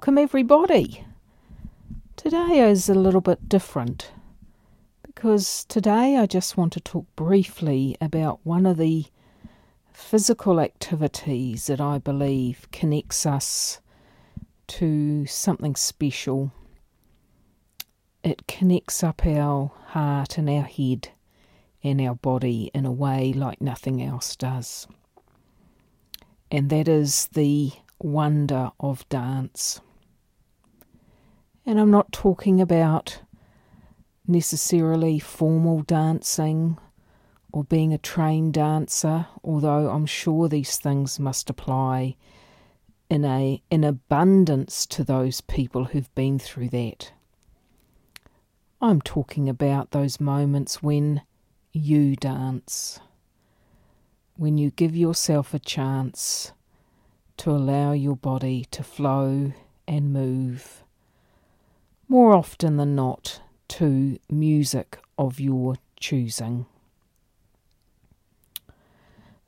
everybody. Today is a little bit different because today I just want to talk briefly about one of the physical activities that I believe connects us to something special. It connects up our heart and our head and our body in a way like nothing else does. And that is the wonder of dance. And I'm not talking about necessarily formal dancing or being a trained dancer, although I'm sure these things must apply in a in abundance to those people who've been through that. I'm talking about those moments when you dance, when you give yourself a chance to allow your body to flow and move, more often than not, to music of your choosing.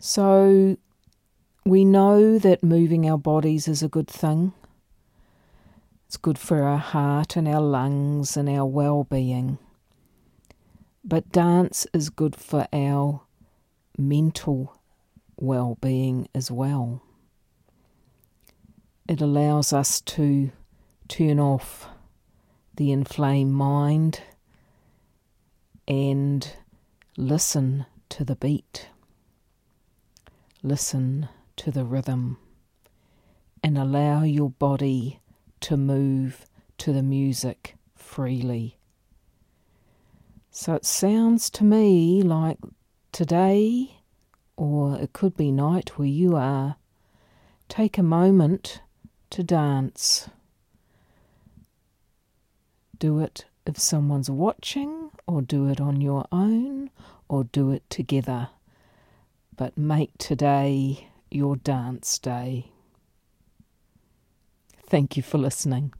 So, we know that moving our bodies is a good thing. It's good for our heart and our lungs and our well being. But dance is good for our mental well being as well. It allows us to turn off the inflamed mind and listen to the beat. Listen to the rhythm and allow your body to move to the music freely. So it sounds to me like today, or it could be night where you are, take a moment to dance. Do it if someone's watching, or do it on your own, or do it together. But make today your dance day. Thank you for listening.